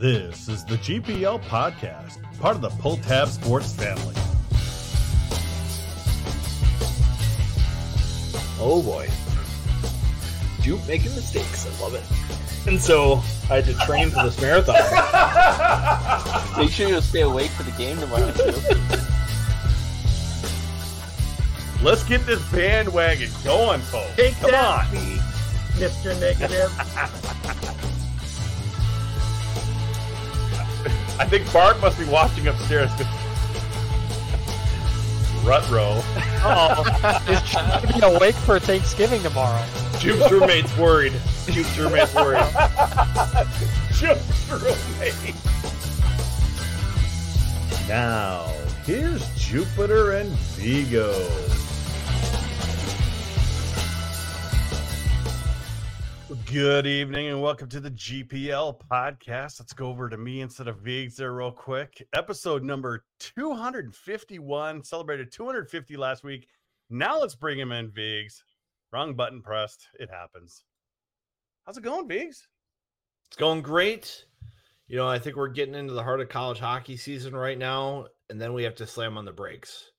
This is the GPL podcast, part of the Pull Tab Sports family. Oh boy. Jupe making mistakes. I love it. And so I had to train for this marathon. Make sure you stay awake for the game tomorrow too. Let's get this bandwagon going, folks. Take Come that, on. me, Mr. Negative. I think Bart must be watching upstairs. Rutro. Oh, is trying to be awake for Thanksgiving tomorrow. Jupe's roommate's worried. Jupe's roommate's worried. Just roommate. Now, here's Jupiter and Vigo. Good evening and welcome to the GPL podcast. Let's go over to me instead of Vigs there, real quick. Episode number 251, celebrated 250 last week. Now let's bring him in, Vigs. Wrong button pressed. It happens. How's it going, Vigs? It's going great. You know, I think we're getting into the heart of college hockey season right now, and then we have to slam on the brakes.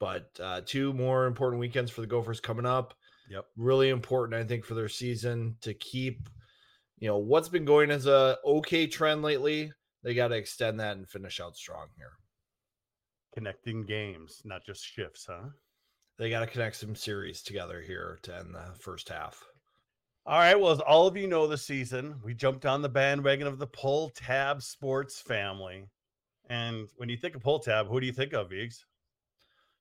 But uh, two more important weekends for the Gophers coming up. Yep. Really important, I think, for their season to keep, you know, what's been going as a okay trend lately. They got to extend that and finish out strong here. Connecting games, not just shifts, huh? They got to connect some series together here to end the first half. All right. Well, as all of you know this season, we jumped on the bandwagon of the Pull Tab Sports family. And when you think of Pull Tab, who do you think of, Vigs?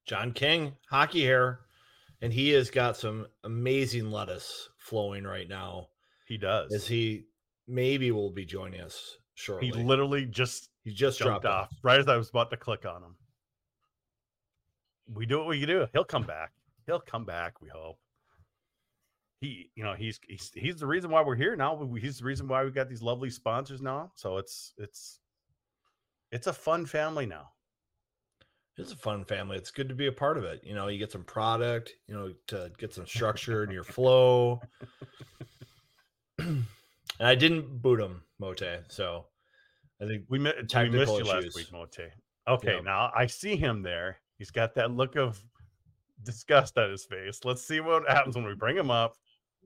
John King, hockey hair, and he has got some amazing lettuce flowing right now. He does. As he maybe will be joining us shortly. he literally just he just dropped off right as I was about to click on him. We do what we can do. He'll come back. He'll come back. We hope. He, you know, he's he's he's the reason why we're here now. He's the reason why we got these lovely sponsors now. So it's it's it's a fun family now. It's a fun family. It's good to be a part of it. You know, you get some product, you know, to get some structure in your flow. and I didn't boot him, Mote. So I think We, mi- we missed Technical you last week, Mote. Okay, Yeah. now I see him there. He's got that look of disgust on his face. Let's see what happens when we bring him up.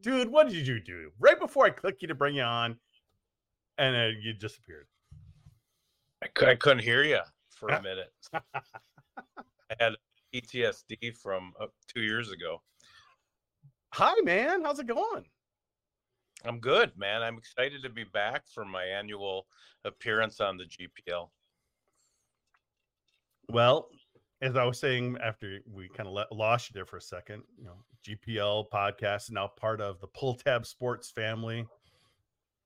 Dude, what did you do? Right before I click you to bring you on, and uh, you disappeared. I, cou- I couldn't hear you for a minute. I had PTSD from uh, two years ago. Hi, man. How's it going? I'm good, man. I'm excited to be back for my annual appearance on the GPL. Well, as I was saying after we kind of let, lost you there for a second, you know, GPL podcast is now part of the Pull Tab Sports family.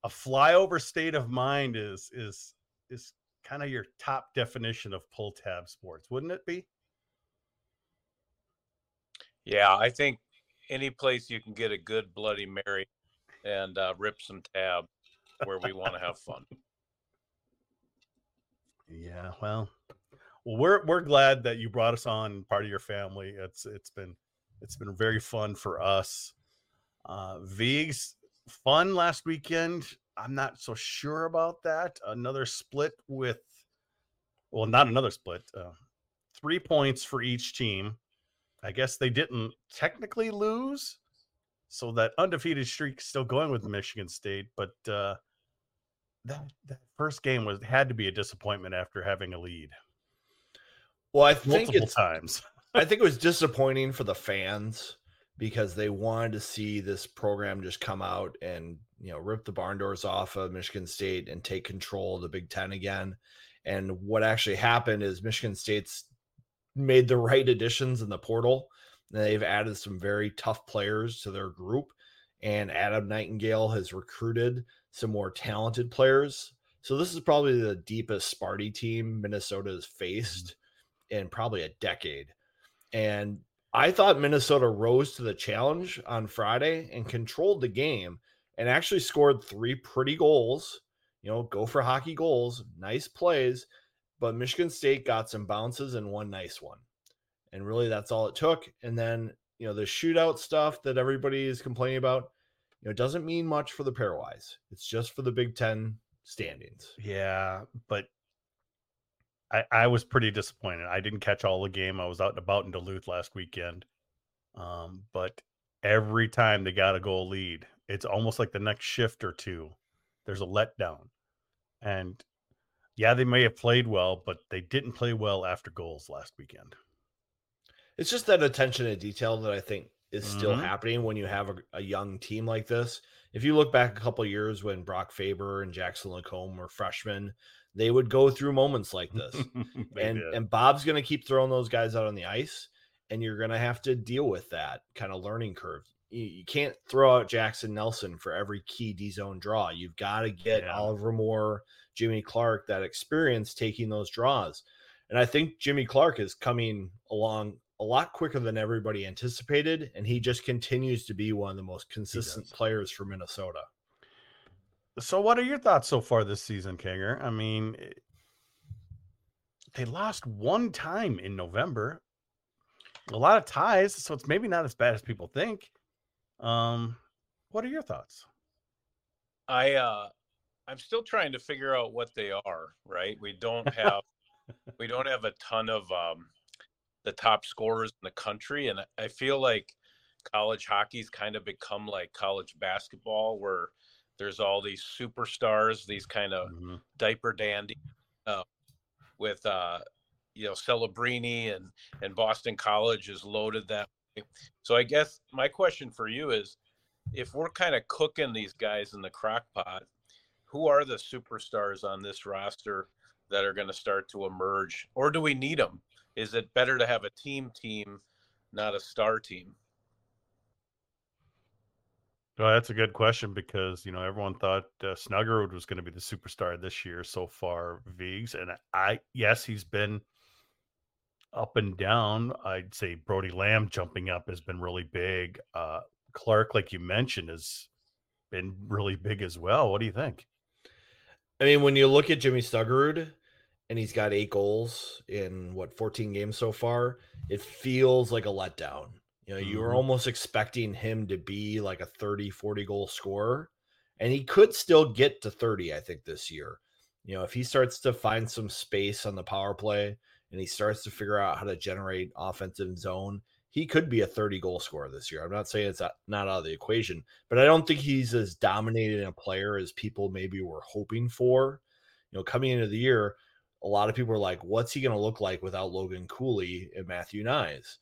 A flyover state of mind is is is kind of your top definition of Pull Tab Sports, wouldn't it be? Yeah, I think any place you can get a good Bloody Mary and uh, rip some tab where we want to have fun. Yeah, well, well, we're we're glad that you brought us on part of your family. It's it's been it's been very fun for us. Uh Vigs fun last weekend. I'm not so sure about that. Another split with well, not another split. Uh, three points for each team. I guess they didn't technically lose, so that undefeated streak still going with Michigan State, but uh that that first game was had to be a disappointment after having a lead well, I think multiple it's times. I think it was disappointing for the fans because they wanted to see this program just come out and you know rip the barn doors off of Michigan State and take control of the Big Ten again. And what actually happened is Michigan State's made the right additions in the portal. They've added some very tough players to their group, and Adam Nightingale has recruited some more talented players. So this is probably the deepest Sparty team Minnesota has mm-hmm. faced in probably a decade. And I thought Minnesota rose to the challenge on Friday and controlled the game and actually scored three pretty goals. You know, Gopher hockey goals, nice plays. But Michigan State got some bounces and one nice one. And really, that's all it took. And then, you know, the shootout stuff that everybody is complaining about, you know, doesn't mean much for the pairwise. It's just for the Big Ten standings. Yeah, but I I was pretty disappointed. I didn't catch all the game. I was out and about in Duluth last weekend. Um, but every time they got a goal lead, it's almost like the next shift or two, there's a letdown. And yeah, they may have played well, but they didn't play well after goals last weekend. It's just that attention to detail that I think is still Mhm. happening when you have a, a young team like this. If you look back a couple of years when Brock Faber and Jackson Lacombe were freshmen, they would go through moments like this. And did. and Bob's going to keep throwing those guys out on the ice, and you're going to have to deal with that kind of learning curve. You, you can't throw out Jaxon Nelson for every key D zone draw. You've got to get Yeah. Oliver Moore, Jimmy Clark, that experience taking those draws. And I think Jimmy Clark is coming along a lot quicker than everybody anticipated, and he just continues to be one of the most consistent players for Minnesota. So, what are your thoughts so far this season, Kinger? I mean, eh, they lost one time in November. A lot of ties, so it's maybe not as bad as people think. Um, what are your thoughts? I uh I'm still trying to figure out what they are, right? We don't have we don't have a ton of um the top scorers in the country and I- feel like college hockey's kind of become like college basketball where there's all these superstars, these kind of Mhm. diaper dandy uh, with uh you know Celebrini and and Boston College is loaded that. So I guess my question for you is if we're kind of cooking these guys in the crock pot, who are the superstars on this roster that are going to start to emerge or do we need them? Is it better to have a team team, not a star team? Well, that's a good question because you know everyone thought uh, Snuggerud was going to be the superstar this year so far, Vigs, and I yes he's been up and down. I'd say Brody Lamb jumping up has been really big. Uh, Clark, like you mentioned, has been really big as well. What do you think? I mean, when you look at Jimmy Snuggerud and he's got eight goals in what 14 games so far, it feels like a letdown. You know, you were Mhm. almost expecting him to be like a 30, 40 goal scorer, and he could still get to 30, I think, this year. You know, if he starts to find some space on the power play and he starts to figure out how to generate offensive zone, he could be a 30 goal scorer this year. I'm not saying it's not out of the equation, but I don't think he's as dominated a player as people maybe were hoping for. You know, coming into the year, a lot of people were like, what's he going to look like without Logan Cooley and Matthew Knies?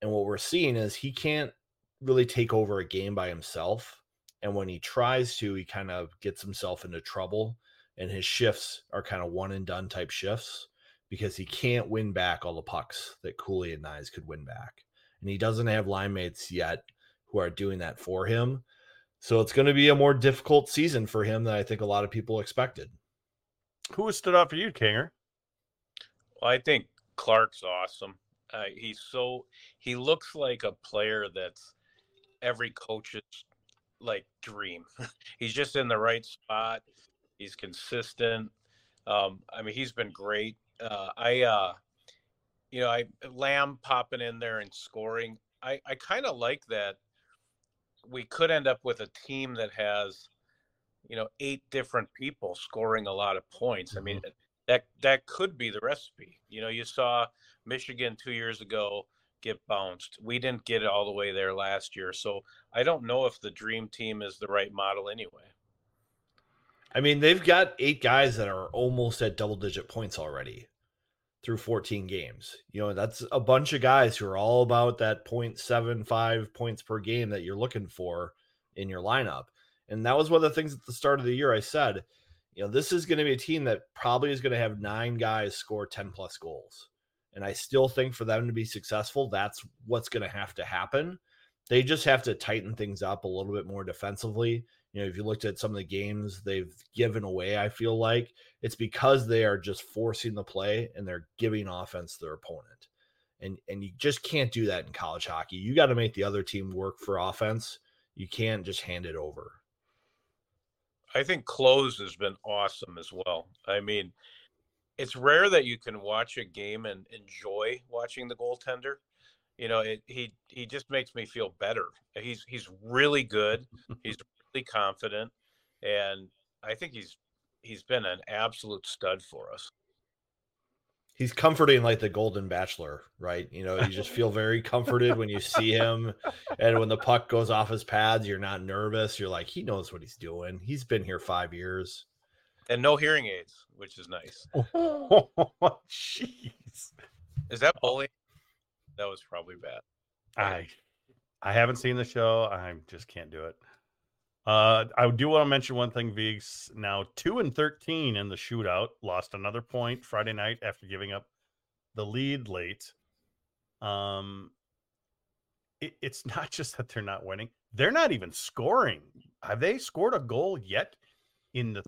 And what we're seeing is he can't really take over a game by himself. And when he tries to, he kind of gets himself into trouble. And his shifts are kind of one and done type shifts because he can't win back all the pucks that Cooley and Knies could win back. And he doesn't have line mates yet who are doing that for him. So it's going to be a more difficult season for him than I think a lot of people expected. Who has stood out for you, Kinger? Well, I think Clark's awesome. Uh, he's so he looks like a player that's every coach's like dream. he's just in the right spot. He's consistent. Um, I mean, he's been great. Uh, I, uh, you know, I Lamb popping in there and scoring. I I kind of like that. We could end up with a team that has, you know, eight different people scoring a lot of points. I mean, that that could be the recipe. You know, you saw Michigan two years ago get bounced. We didn't get it all the way there last year, so I don't know if the dream team is the right model anyway. I mean, they've got eight guys that are almost at double digit points already through 14 games. You know, that's a bunch of guys who are all about that 0.75 points per game that you're looking for in your lineup. And that was one of the things at the start of the year I said, you know, this is going to be a team that probably is going to have nine guys score 10 plus goals. And I still think for them to be successful, that's what's going to have to happen. They just have to tighten things up a little bit more defensively. You know, if you looked at some of the games they've given away, I feel like it's because they are just forcing the play and they're giving offense to their opponent. And and you just can't do that in college hockey. You got to make the other team work for offense. You can't just hand it over. I think close has been awesome as well. I mean, it's rare that you can watch a game and enjoy watching the goaltender. You know, it, he he just makes me feel better. He's he's really good. He's really confident, and I think he's he's been an absolute stud for us. He's comforting like the Golden Bachelor, right? You know, you just feel very comforted when you see him. And when the puck goes off his pads, you're not nervous. You're like, he knows what he's doing. He's been here five years. And no hearing aids, which is nice. Oh, jeez. Is that bullying? That was probably bad. I I haven't seen the show. I just can't do it. Uh, I do want to mention one thing. Vigs now two and thirteen in the shootout. Lost another point Friday night after giving up the lead late. Um, it, it's not just that they're not winning; they're not even scoring. Have they scored a goal yet in the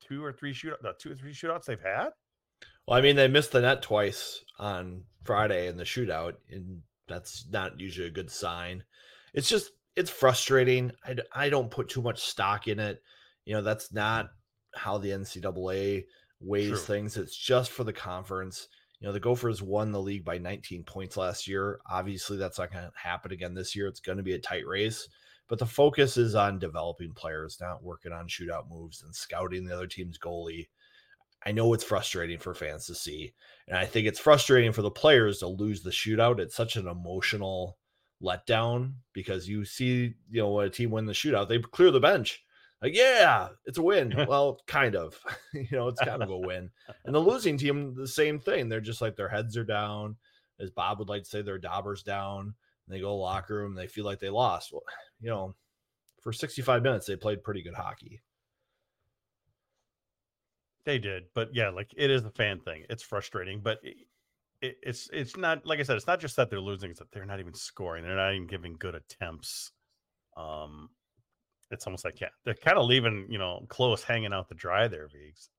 two or three shootout, the two or three shootouts they've had? Well, I mean, they missed the net twice on Friday in the shootout, and that's not usually a good sign. It's just it's frustrating. I, I don't put too much stock in it. You know, that's not how the NCAA weighs True. things. It's just for the conference. You know, the Gophers won the league by 19 points last year. Obviously, that's not going to happen again this year. It's going to be a tight race, but the focus is on developing players, not working on shootout moves and scouting the other team's goalie. I know it's frustrating for fans to see, and I think it's frustrating for the players to lose the shootout. It's such an emotional letdown because you see, you know, when a team win the shootout, they clear the bench. Like, yeah, it's a win. well, kind of. you know, it's kind of a win. And the losing team, the same thing. They're just like their heads are down, as Bob would like to say, their daubers down. And they go to the locker room, they feel like they lost. Well, you know, for 65 minutes, they played pretty good hockey. They did, but yeah, like it is a fan thing. It's frustrating, but it, it, it's it's not like I said. It's not just that they're losing; it's that they're not even scoring. They're not even giving good attempts. Um, it's almost like yeah, they're kind of leaving you know close, hanging out the dry there, Vigs.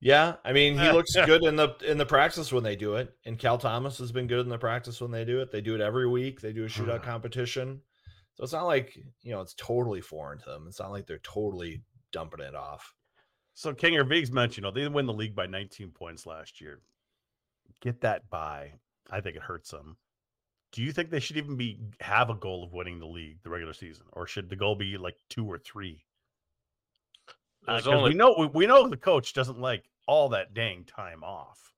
Yeah, I mean, he looks good in the in the practice when they do it, and Cal Thomas has been good in the practice when they do it. They do it every week. They do a shootout competition, so it's not like you know it's totally foreign to them. It's not like they're totally dumping it off. So King or Vigs mentioned, you know, they win the league by 19 points last year. Get that by. I think it hurts them. Do you think they should even be have a goal of winning the league, the regular season, or should the goal be like two or three? Uh, only we know we, we know the coach doesn't like all that dang time off.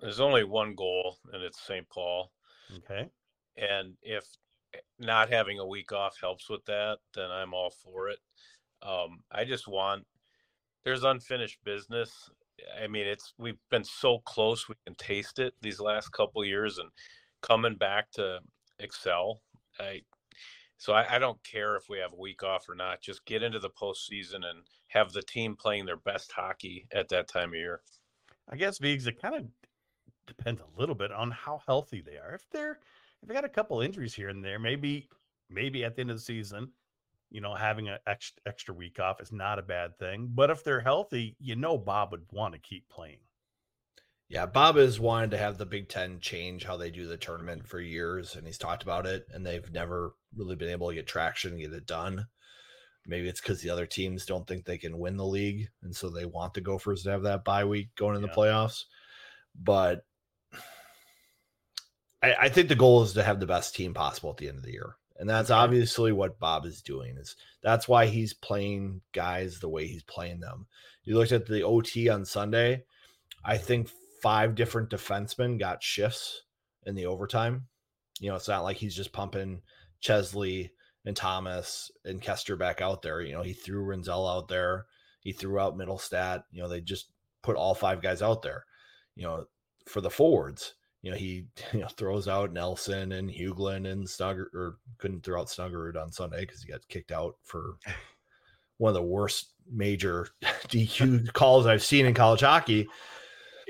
there's only one goal, and it's St. Paul. Okay. And if not having a week off helps with that, then I'm all for it. Um, I just want there's unfinished business. I mean, it's we've been so close we can taste it these last couple years, and coming back to Xcel. I so I, I don't care if we have a week off or not. Just get into the postseason and have the team playing their best hockey at that time of year. I guess Vigs, it kind of depends a little bit on how healthy they are. If they're if they got a couple injuries here and there, maybe maybe at the end of the season, you know, having an extra extra week off is not a bad thing. But if they're healthy, you know Bob would want to keep playing. Yeah, Bob has wanted to have the Big Ten change how they do the tournament for years, and he's talked about it, and they've never really been able to get traction and get it done. Maybe it's because the other teams don't think they can win the league, and so they want the Gophers to have that bye week going in the playoffs. But I, I think the goal is to have the best team possible at the end of the year, and that's Okay. obviously what Bob is doing. Is that's why he's playing guys the way he's playing them. You looked at the OT on Sunday. I think five different defensemen got shifts in the overtime. You know, it's not like he's just pumping Chesley and Thomas and Koster back out there. You know, he threw Rinzel out there. He threw out Mittelstadt. You know, they just put all five guys out there. You know, for the forwards, you know, he you know throws out Nelson and Huglen and Snugger or couldn't throw out Snuggerud on Sunday because he got kicked out for one of the worst major DQ calls I've seen in college hockey.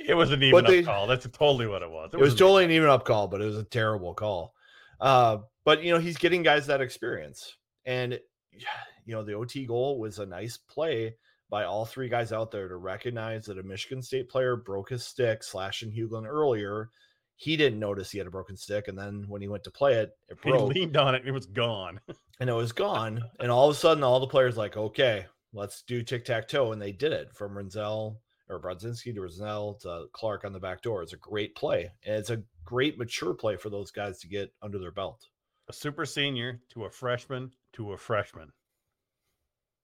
It was an even they- up call. That's totally what it was. It was an- totally an even up call, but it was a terrible call. Uh, but you know, he's getting guys that experience. And you know, the OT goal was a nice play by all three guys out there to recognize that a Michigan State player broke his stick slashing Huglen earlier. He didn't notice he had a broken stick, and then when he went to play it, it broke. He leaned on it. and It was gone. and it was gone. and all of a sudden, all the players like, okay, let's do tic tac toe, and they did it from Rinzel or Brodzinski to Rinzel to Clark on the back door. It's a great play, and it's a great mature play for those guys to get under their belt. A super senior to a freshman to a freshman.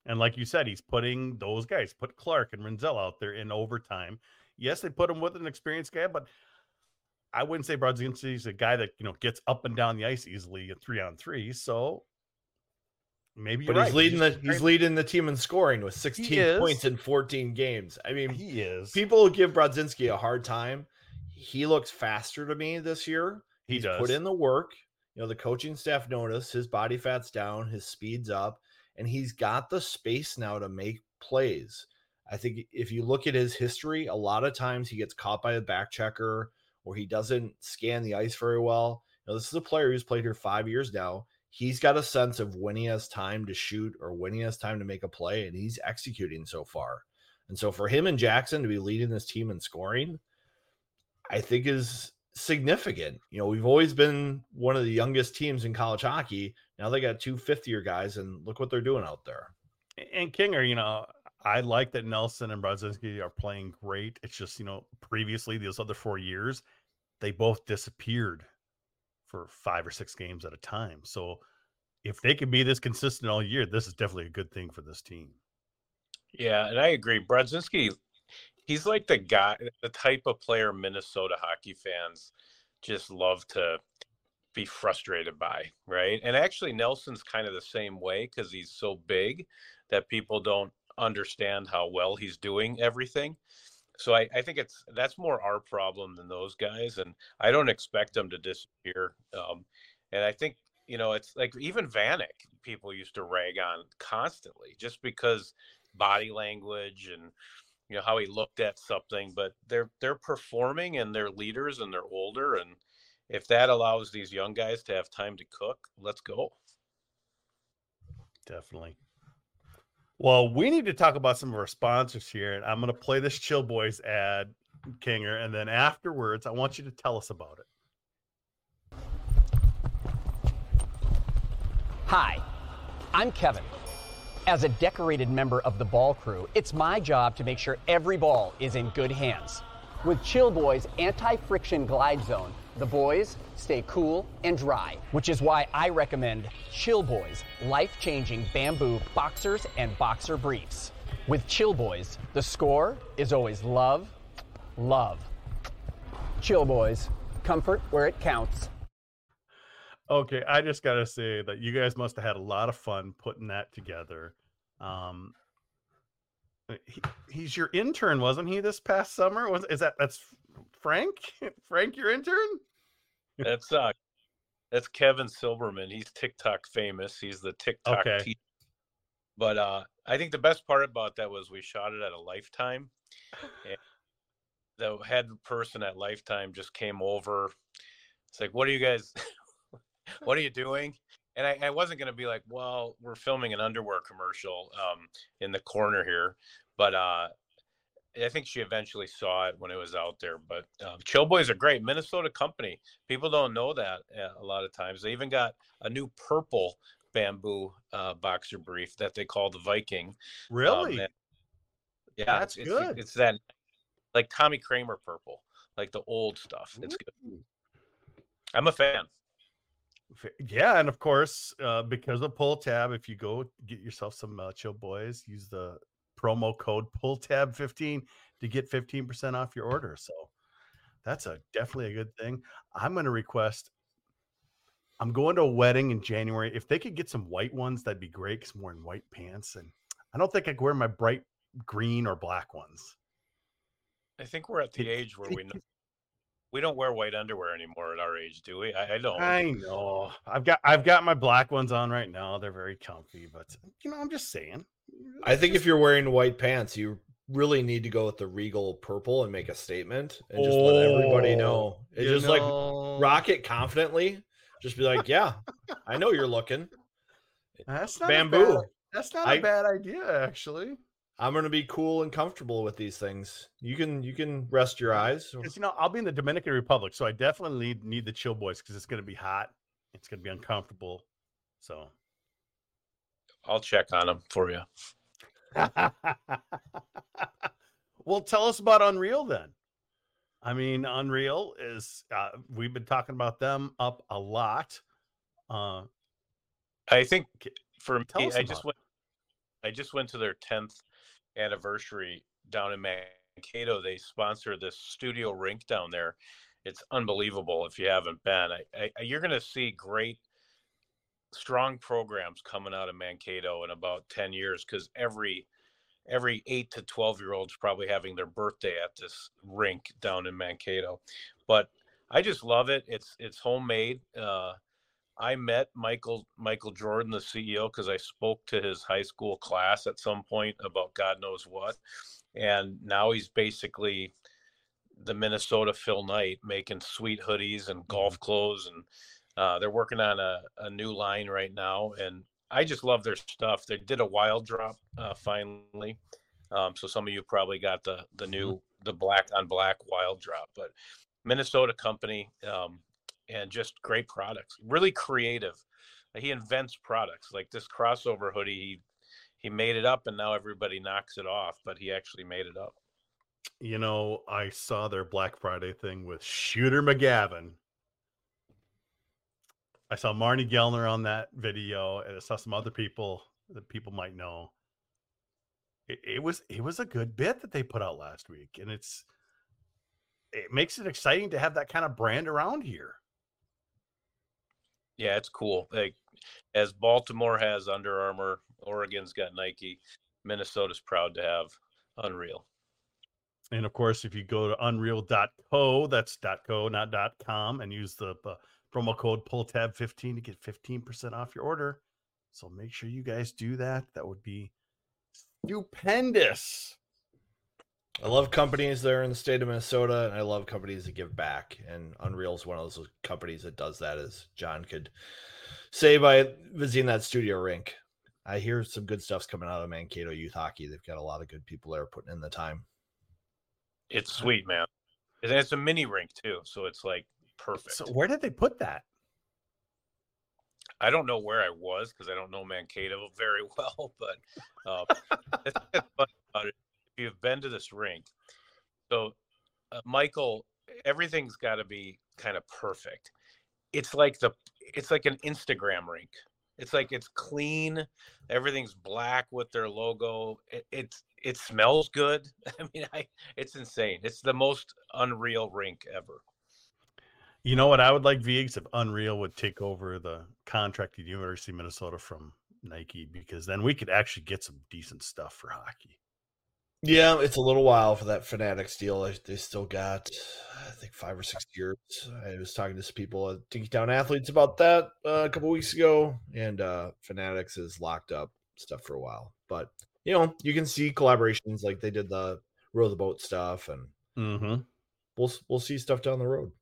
And like you said, he's putting those guys, put Clark and Rinzel out there in overtime. Yes, they put him with an experienced guy, but I wouldn't say Brodzinski's a guy that you know gets up and down the ice easily at three on three. So maybe, but you're he's right. leading the he's leading the team in scoring with 16 points in 14 games. I mean, He is. people give Brodzinski a hard time. He looks faster to me this year. he He's does. put in the work. You know, the coaching staff noticed his body fat's down, his speed's up, and he's got the space now to make plays. I think if you look at his history, a lot of times he gets caught by a back checker or he doesn't scan the ice very well. Now, this is a player who's played here five years now. He's got a sense of when he has time to shoot or when he has time to make a play, and he's executing so far. And so for him and Jackson to be leading this team in scoring, I think is significant. You know, we've always been one of the youngest teams in college hockey. Now they got two fifth year guys, and look what they're doing out there. and Kinger, you know, I like that Nelson and Brodzinski are playing great. It's just, you know, previously those other four years, they both disappeared for five or six games at a time. So if they can be this consistent all year, this is definitely a good thing for this team. Yeah, and I agree. Brodzinski, he's like the guy, the type of player Minnesota hockey fans just love to be frustrated by, right? And actually, Nelson's kind of the same way because he's so big that people don't understand how well he's doing everything. So I, I think it's that's more our problem than those guys, and I don't expect them to disappear. Um, and I think you know it's like even Vanek, people used to rag on constantly just because body language and you know how he looked at something but they're they're performing and they're leaders and they're older and if that allows these young guys to have time to cook let's go Definitely. Well, we need to talk about some of our sponsors here, and I'm going to play this Chill Boys ad, Kinger, and then afterwards, I want you to tell us about it. Hi, I'm Kevin. As a decorated member of the ball crew, it's my job to make sure every ball is in good hands. With Chill Boys anti friction glide zone, the boys stay cool and dry, which is why I recommend Chill Boys life changing bamboo boxers and boxer briefs. With Chill Boys, the score is always love, love. Chill Boys, comfort where it counts. Okay, I just got to say that you guys must have had a lot of fun putting that together. Um, uh, he, he's your intern, wasn't he? This past summer was is that that's Frank? Frank, your intern? That's uh that's kevin silverman. He's tiktok famous. He's the tiktok Okay. te- but uh i think the best part about that was we shot it at a lifetime and the head person at lifetime just came over. It's like what are you guys what are you doing? And I, I wasn't going to be like well we're filming an underwear commercial um in the corner here. But uh I think she eventually saw it when it was out there. But um, Chill Boys are great. Minnesota company. People don't know that uh, a lot of times. They even got a new purple bamboo uh, boxer brief that they call the Viking. Um, Really? that- yeah, That's it's, good. It's that like Tommy Kramer purple, like the old stuff. It's good. I'm a fan. Yeah, and of course, uh, because of pull tab, if you go get yourself some uh, chill boys, use the promo code pull tab 15 to get 15% off your order. So that's a definitely a good thing. I'm going to request. I'm going to a wedding in January. If they could get some white ones, that'd be great. Cause I'm wearing white pants, and I don't think I could wear my bright green or black ones. I think we're at the age where we know, we don't wear white underwear anymore at our age, do we? I, I don't. I know. I've got I've got my black ones on right now. They're very comfy, but you know, I'm just saying. I think if you're wearing white pants, you really need to go with the regal purple and make a statement and just let everybody oh, know. Oh, It you just like rock it confidently. Just be like, yeah, I know you're looking. That's not a bad- Bamboo. that's not a I- bad idea, actually. I'm gonna be cool and comfortable with these things. You can you can rest your eyes. You know, I'll be in the Dominican Republic, so I definitely need, need the chill boys because it's going to be hot. It's going to be uncomfortable. So, I'll check on them for you. well, tell us about Unreal then. I mean, Unreal is uh, we've been talking about them up a lot. Uh, I think for me, I just about went. I just went to their 10th anniversary down in Mankato. They sponsor this studio rink down there. It's unbelievable if you haven't been. I, I, you're going to see great, strong programs coming out of Mankato in about 10 years because every every eight to 12 year olds probably having their birthday at this rink down in Mankato. But I just love it. It's it's homemade. Uh, I met Michael Michael Jordan, the CEO, because I spoke to his high school class at some point about God knows what, and now he's basically the Minnesota Phil Knight, making sweet hoodies and golf mm-hmm. clothes, and uh, they're working on a, a new line right now, and I just love their stuff. They did a wild drop uh, finally, um, so some of you probably got the the mm-hmm. new the black on black wild drop, but Minnesota company. Um, and just great products. Really creative. He invents products like this crossover hoodie. He, he made it up, and now everybody knocks it off. But he actually made it up. You know, I saw their Black Friday thing with Shooter McGavin. I saw Marney Gellner on that video, and I saw some other people that people might know. It, it was it was a good bit that they put out last week, and it's it makes it exciting to have that kind of brand around here. Yeah, it's cool. Like as Baltimore has Under Armour, Oregon's got Nike, Minnesota's proud to have Unreal. And of course, if you go to unreal.co, that's .co, not .com, and use the uh, promo code pull tab 15 to get 15% off your order. So make sure you guys do that. That would be stupendous. I love companies there in the state of Minnesota, and I love companies that give back. And Unreal is one of those companies that does that, as John could say by visiting that studio rink. I hear some good stuff's coming out of Mankato Youth Hockey. They've got a lot of good people there putting in the time. It's sweet, man. It's a mini rink too, so it's like perfect. So where did they put that? I don't know where I was because I don't know Mankato very well, but uh, it's, it's about it you've been to this rink, so uh, Michael, everything's got to be kind of perfect. It's like the it's like an Instagram rink. It's like it's clean. Everything's black with their logo. It, it's it smells good. I mean, I it's insane. It's the most unreal rink ever. You know what? I would like Vigs if Unreal would take over the contract at University of Minnesota from Nike because then we could actually get some decent stuff for hockey. Yeah, it's a little while for that Fanatics deal. They still got, I think, five or six years. I was talking to some people at Dinkytown Athletes about that uh, a couple weeks ago, and uh, Fanatics is locked up stuff for a while. But you know, you can see collaborations like they did the row the boat stuff, and mm-hmm. we'll we'll see stuff down the road.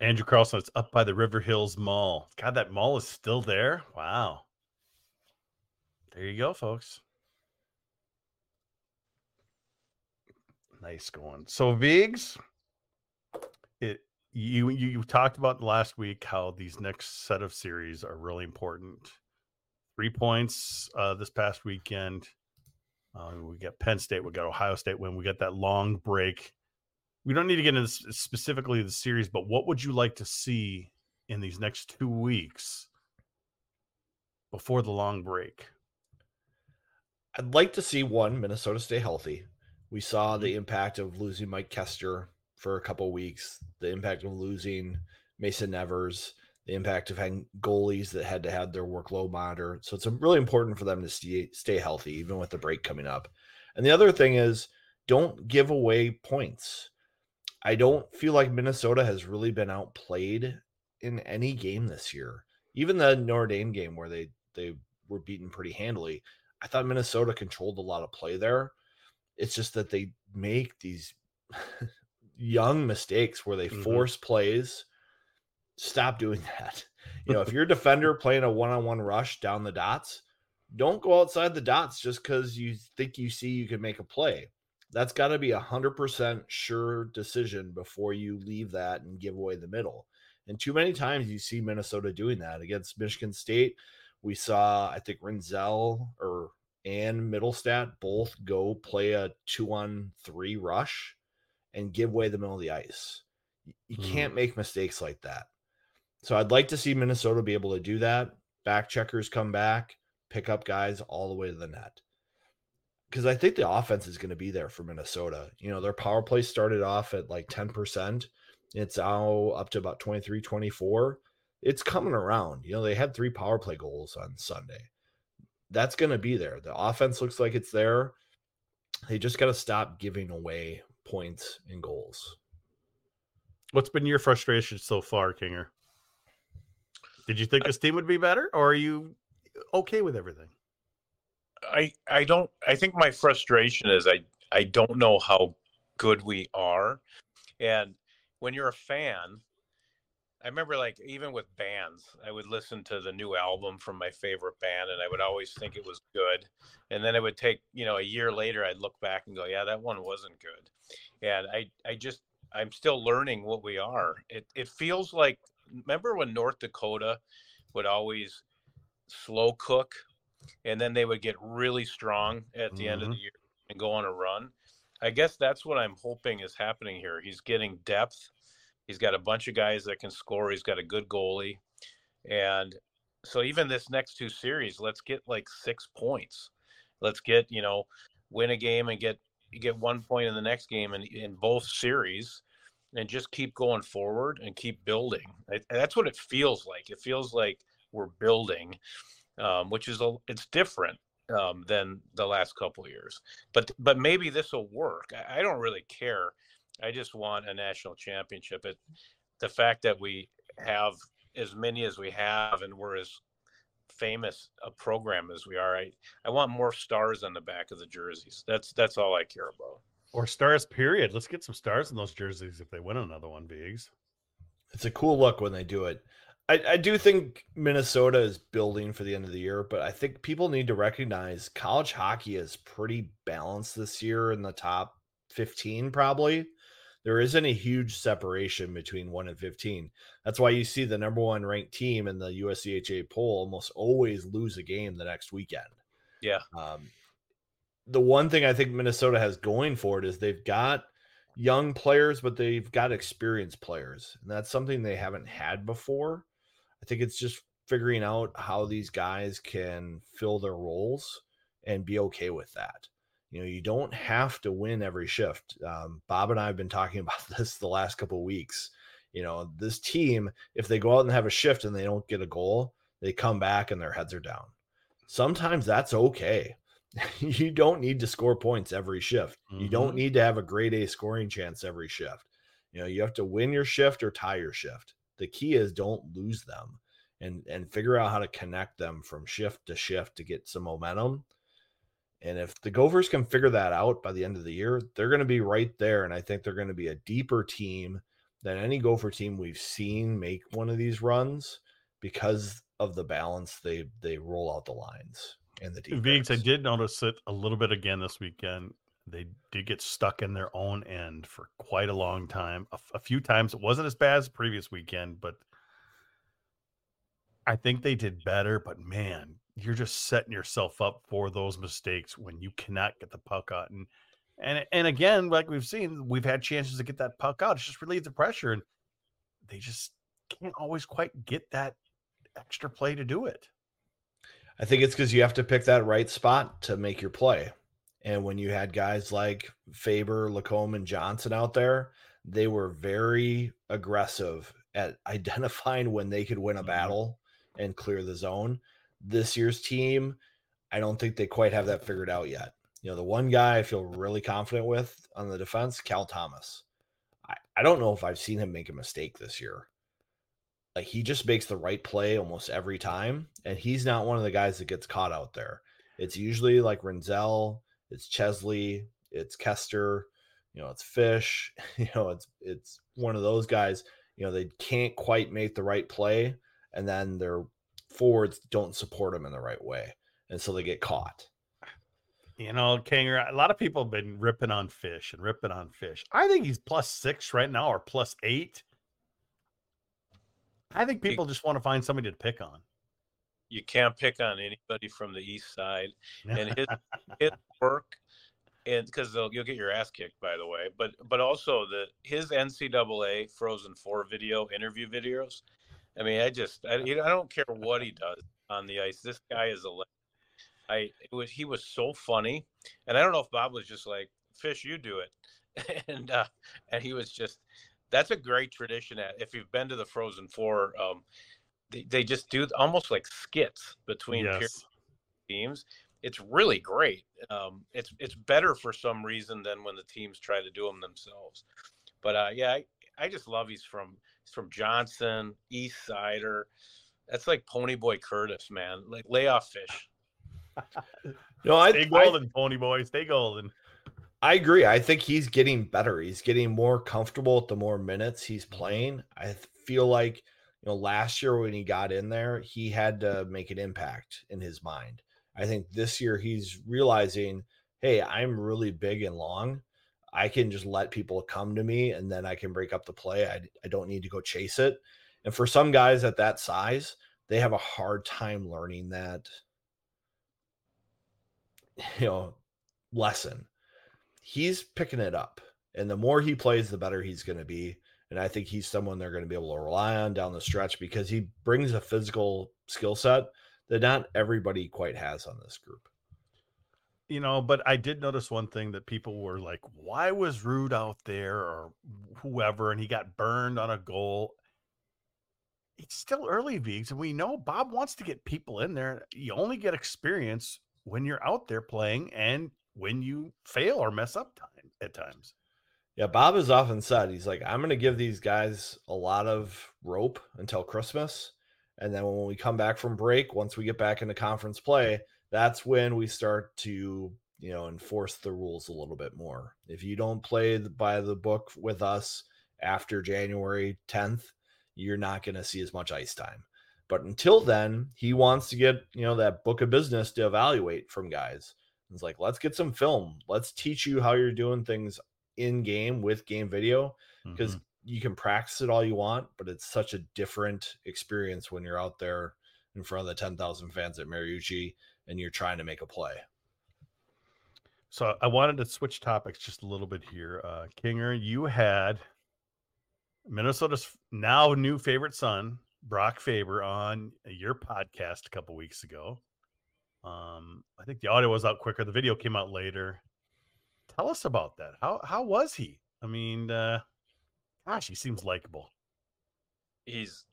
Andrew Carlson, it's up by the River Hills Mall. God, that mall is still there. Wow. There you go, folks. Nice going. So Vigs, it you you you talked about last week how these next set of series are really important. Three points uh, this past weekend. Uh, we got Penn State, we got Ohio State when we got that long break. We don't need to get into specifically the series, but what would you like to see in these next two weeks before the long break? I'd like to see one Minnesota stay healthy. We saw the mm-hmm. impact of losing Mike Koster for a couple weeks, the impact of losing Mason Nevers, the impact of having goalies that had to have their workload monitor. So it's really important for them to stay, stay healthy, even with the break coming up. And the other thing is, don't give away points. I don't feel like Minnesota has really been outplayed in any game this year. Even the Notre Dame game where they they were beaten pretty handily. I thought Minnesota controlled a lot of play there. It's just that they make these young mistakes where they mm-hmm. force plays. Stop doing that. You know, if you're a defender playing a one-on-one rush down the dots, don't go outside the dots just because you think you see you can make a play. That's got to be a hundred percent sure decision before you leave that and give away the middle. And too many times you see Minnesota doing that against Michigan State. We saw, I think Rinzel or and Mittelstadt both go play a two on three rush and give away the middle of the ice. You mm. can't make mistakes like that. So I'd like to see Minnesota be able to do that. Back checkers come back. pick up guys all the way to the net. Because I think the offense is going to be there for Minnesota. You know, their power play started off at like 10%. It's now up to about 23, 24. It's coming around. You know, they had three power play goals on Sunday. That's going to be there. The offense looks like it's there. They just got to stop giving away points and goals. What's been your frustration so far, Kinger? Did you think this team would be better, or are you okay with everything? I I don't I think my frustration is I I don't know how good we are. And when you're a fan, I remember like even with bands, I would listen to the new album from my favorite band and I would always think it was good. And then it would take, you know, a year later I'd look back and go, yeah, that one wasn't good. And I I just I'm still learning what we are. It it feels like remember when North Dakota would always slow cook and then they would get really strong at the mm-hmm. end of the mm-hmm. year and go on a run. I guess that's what I'm hoping is happening here. He's getting depth. He's got a bunch of guys that can score. He's got a good goalie. And so even this next two series, let's get like 6 points. Let's get, you know, win a game and get you get one point in the next game in, in both series and just keep going forward and keep building. that's what it feels like. It feels like we're building um, which is a it's different um, than the last couple years. But but maybe this will work. I, I, don't really care. I just want a national championship. It the fact that we have as many as we have and we're as famous a program as we are. I, I want more stars on the back of the jerseys. That's that's all I care about. Or stars, period. Let's get some stars in those jerseys if they win another one, Vigs. It's a cool look when they do it. I, I do think Minnesota is building for the end of the year, but I think people need to recognize college hockey is pretty balanced this year in the top 15, probably. There isn't a huge separation between 1 and 15. That's why you see the number one ranked team in the USCHO poll almost always lose a game the next weekend. Yeah. Um, the one thing I think Minnesota has going for it is they've got young players, but they've got experienced players. And that's something they haven't had before. I think it's just figuring out how these guys can fill their roles and be okay with that. You know, you don't have to win every shift. Um, Bob and I have been talking about this the last couple weeks. You know, this team, if they go out and have a shift and they don't get a goal, they come back and their heads are down. Sometimes that's okay. you don't need to score points every shift. Mm-hmm. You don't mm-hmm. need to have a grade A scoring chance every shift. You know, you have to win your shift or tie your shift the key is don't lose them and and figure out how to connect them from shift to shift to get some momentum. And if the Gophers can figure that out by the end of the year, they're going to be right there. And I think they're going to be a deeper team than any Gopher team we've seen make one of these runs because of the balance they they roll out the lines and the defense. I did notice it a little bit again this weekend they did get stuck in their own end for quite a long time. A, a few times it wasn't as bad as the previous weekend, but I think they did better. But man, you're just setting yourself up for those mistakes when you cannot get the puck out. And and and again, like we've seen, we've had chances to get that puck out. It's just relieve the pressure, and they just can't always quite get that extra play to do it. I think it's because you have to pick that right spot to make your play. And when you had guys like Faber, Lacombe, and Johnson out there, they were very aggressive at identifying when they could win a mm-hmm. battle and clear the zone. This year's team, I don't think they quite have that figured out yet. You know, the one guy I feel really confident with on the defense, Cal Thomas. I, I don't know if I've seen him make a mistake this year. Like he just makes the right play almost every time. And he's not one of the guys that gets caught out there. It's usually like Rinzel it's Chesley, it's Koster, you know, it's Fish, you know, it's it's one of those guys, you know, they can't quite make the right play and then their forwards don't support them in the right way. And so they get caught. You know, Kinger, a lot of people have been ripping on fish and ripping on fish. I think he's plus six right now or plus eight. I think people just want to find somebody to pick on you can't pick on anybody from the east side and his, his work and because you'll get your ass kicked by the way but but also the his ncaa frozen four video interview videos i mean i just i, I don't care what he does on the ice this guy is a I it was he was so funny, and I don't know if Bob was just like Fish, you do it, and uh, and he was just that's a great tradition. At if you've been to the Frozen Four, um, they, they just do almost like skits between Yes. teams. It's really great. Um, it's it's better for some reason than when the teams try to do them themselves. But uh, yeah, I, I just love he's from he's from Johnson, East Sider. That's like Pony Boy Curtis, man. Like lay off fish. No, I, Stay I golden, pony boy. Stay golden. I agree. I think he's getting better. He's getting more comfortable at the more minutes he's playing. I feel like you know last year when he got in there, he had to make an impact in his mind. I think this year he's realizing, hey, I'm really big and long. I can just let people come to me and then I can break up the play. I, I don't need to go chase it. And for some guys at that size, they have a hard time learning that you know lesson he's picking it up. And the more he plays, the better he's going to be. And I think he's someone they're going to be able to rely on down the stretch because he brings a physical skill set that not everybody quite has on this group. You know, but I did notice one thing that people were like, why was Rude out there or whoever and he got burned on a goal? It's still early, Vigs, and we know Bob wants to get people in there. You only get experience when you're out there playing and when you fail or mess up time at times. Yeah, Bob has often said he's like, I'm going to give these guys a lot of rope until Christmas. And then when we come back from break, once we get back into conference play, that's when we start to, you know, enforce the rules a little bit more. If you don't play by the book with us after January 10th, you're not going to see as much ice time. But until then, he wants to get, you know, that book of business to evaluate from guys. It's like, let's get some film. Let's teach you how you're doing things in game with game video because Mhm. you can practice it all you want, but it's such a different experience when you're out there in front of the 10,000 fans at Mariucci and you're trying to make a play. So I wanted to switch topics just a little bit here. Uh, Kinger, you had Minnesota's now new favorite son, Brock Faber, on your podcast a couple weeks ago. Um, I think the audio was out quicker. The video came out later. Tell us about that. How how was he? I mean, uh, gosh, he seems likable. He's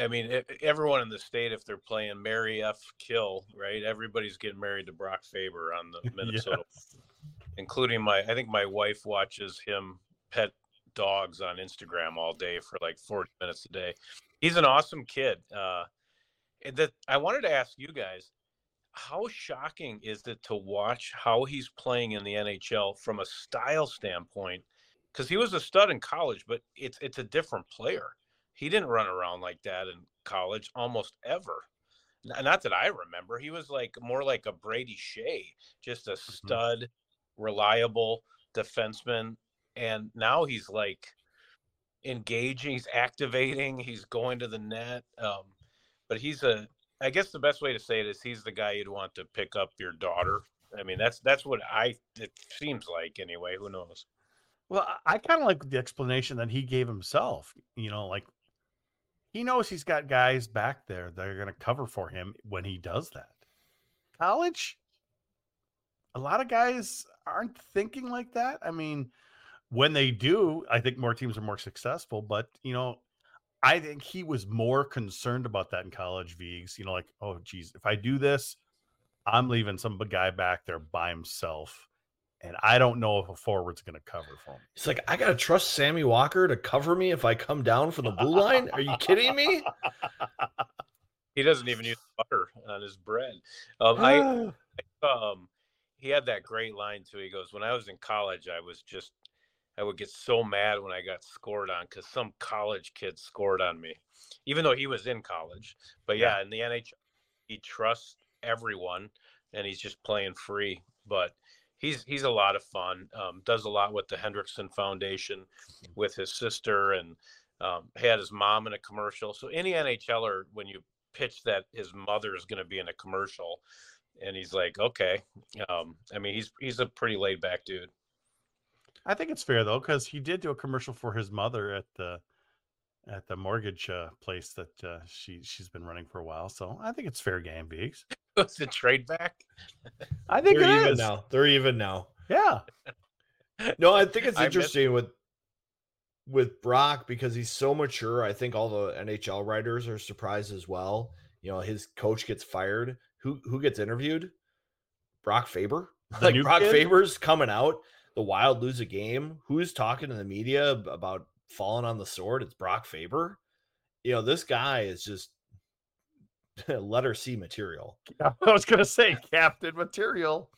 I mean, everyone in the state, if they're playing Mary F. Kill, right? Everybody's getting married to Brock Faber on the Minnesota, Yes. including my. I think my wife watches him pet dogs on Instagram all day for like forty minutes a day. He's an awesome kid. Uh, and that I wanted to ask you guys, how shocking is it to watch how he's playing in the NHL from a style standpoint? Because he was a stud in college, but it's it's a different player he didn't run around like that in college almost ever. Not that I remember. He was like more like a Brady Skjei, just a stud, reliable defenseman. And now he's like engaging, he's activating, he's going to the net. Um, but he's a, I guess the best way to say it is he's the guy you'd want to pick up your daughter. I mean, that's that's what I it seems like anyway. Who knows? Well, I, kind of like the explanation that he gave himself. You know, like he knows he's got guys back there that are going to cover for him when he does that. College, a lot of guys aren't thinking like that. I mean, when they do, I think more teams are more successful. But you know, I think he was more concerned about that in college. Vigs, you know, like, oh, geez, if I do this, I'm leaving some guy back there by himself, and I don't know if a forward's going to cover for him. He's like, I got to trust Sammy Walker to cover me if I come down for the blue line. Are you kidding me? He doesn't even use butter on his bread. Um, I um he had that great line too. He goes, "When I was in college, I was just I would get so mad when I got scored on because some college kid scored on me, even though he was in college. But yeah, in the NHL, he trusts everyone, and he's just playing free. But he's he's a lot of fun. Um, does a lot with the Hendrickson Foundation, with his sister, and um, had his mom in a commercial. So any NHLer, when you pitch that his mother is going to be in a commercial, and he's like, okay. Um, I mean, he's he's a pretty laid back dude. I think it's fair though, because he did do a commercial for his mother at the at the mortgage uh, place that uh, she she's been running for a while. So I think it's fair game, Beeks. was the trade back? I think They're it even is. now. They're even now. Yeah. No, I think it's I miss- interesting with with Brock because he's so mature. I think all the NHL writers are surprised as well. You know, his coach gets fired. Who who gets interviewed? Brock Faber. The like Brock kid? Faber's coming out. The Wild lose a game. Who's talking to the media about falling on the sword? It's Brock Faber. You know, this guy is just letter C material. I was gonna say captain material.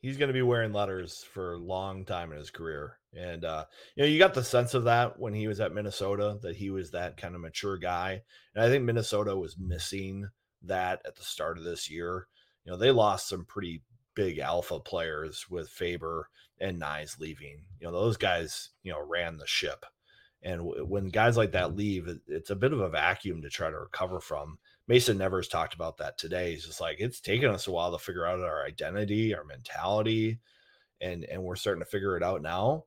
he's going to be wearing letters for a long time in his career. And uh, you know, you got the sense of that when he was at Minnesota that he was that kind of mature guy. And I think Minnesota was missing that at the start of this year. You know, they lost some pretty big alpha players with Faber and Knies leaving. You know, those guys, you know, ran the ship. And w- when guys like that leave, it- it's a bit of a vacuum to try to recover from. Mason Nevers talked about that today. He's just like it's taken us a while to figure out our identity, our mentality, and and we're starting to figure it out now.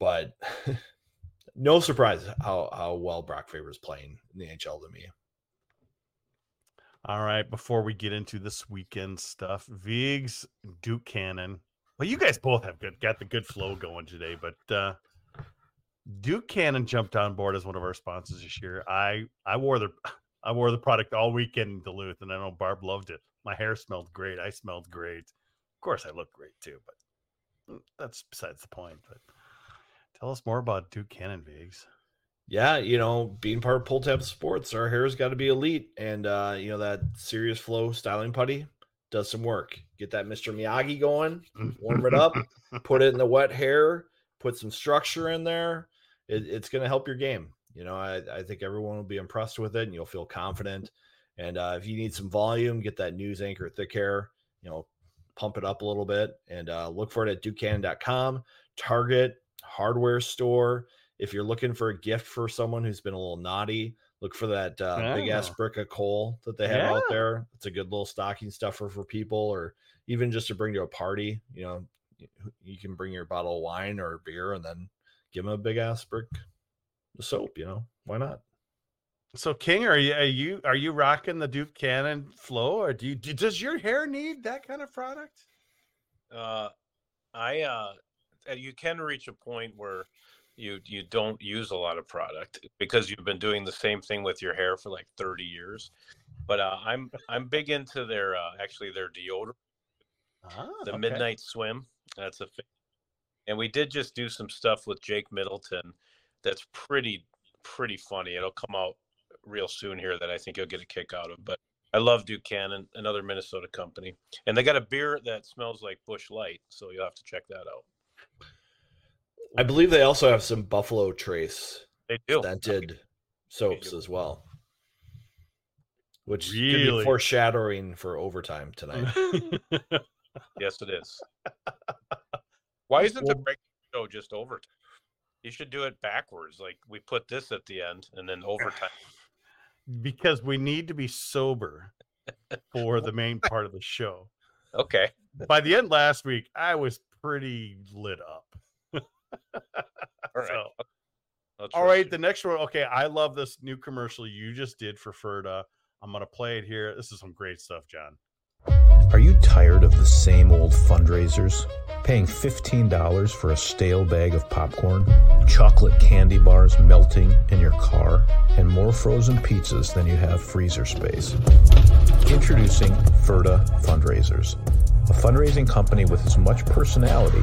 But no surprise how how well Brock Faber's playing in the NHL to me. All right, before we get into this weekend stuff, Viggs, Duke Cannon. Well, you guys both have good got the good flow going today, but uh Duke Cannon jumped on board as one of our sponsors this year. I I wore the I wore the product all weekend in Duluth, and I know Barb loved it. My hair smelled great. I smelled great. Of course, I look great too, but mm, that's besides the point. But tell us more about Duke Cannon, Viggs. Yeah, you know, being part of Pulltab Sports, our hair's got to be elite, and uh, you know that Serious Flow styling putty does some work. Get that Mr. Miyagi going, warm it up, put it in the wet hair, put some structure in there. It, it's going to help your game. You know, I, I think everyone will be impressed with it, and you'll feel confident. And uh, if you need some volume, get that news anchor thick hair. You know, pump it up a little bit, and uh, look for it at dukecannon.com, Target, hardware store. If you're looking for a gift for someone who's been a little naughty, look for that uh, big ass Oh. brick of coal that they have out there. It's a good little stocking stuffer for people, or even just to bring to a party. You know, you can bring your bottle of wine or beer and then give them a big ass brick of soap. You know, why not? So King, are you are you are you rocking the Duke Cannon flow, or do you do, does your hair need that kind of product? Uh, I uh, you can reach a point where you you don't use a lot of product because you've been doing the same thing with your hair for like 30 years. But uh, I'm I'm big into their uh, actually their deodorant, Ah, the okay. Midnight Swim. That's a thing. And we did just do some stuff with Jake Middleton. That's pretty pretty funny. It'll come out real soon here that I think you'll get a kick out of. But I love Cannon, another Minnesota company, and they got a beer that smells like Busch Light, so you'll have to check that out. I believe they also have some Buffalo Trace They do. scented soaps as well, which could be foreshadowing for overtime tonight. Yes, it is. Why isn't the Well- break show just overtime? You should do it backwards. Like we put this at the end and then overtime. because we need to be sober for the main part of the show. Okay. By the end last week, I was pretty lit up. All right. So- I'll All trust right, you. the next one. Okay, I love this new commercial you just did for Ferda. I'm gonna play it here. This is some great stuff, John. Are you tired of the same old fundraisers? Paying $15 for a stale bag of popcorn, chocolate candy bars melting in your car, and more frozen pizzas than you have freezer space? Introducing Ferda Fundraisers, a fundraising company with as much personality